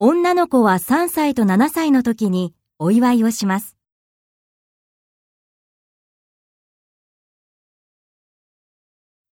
女の子は3歳と7歳の時にお祝いをします。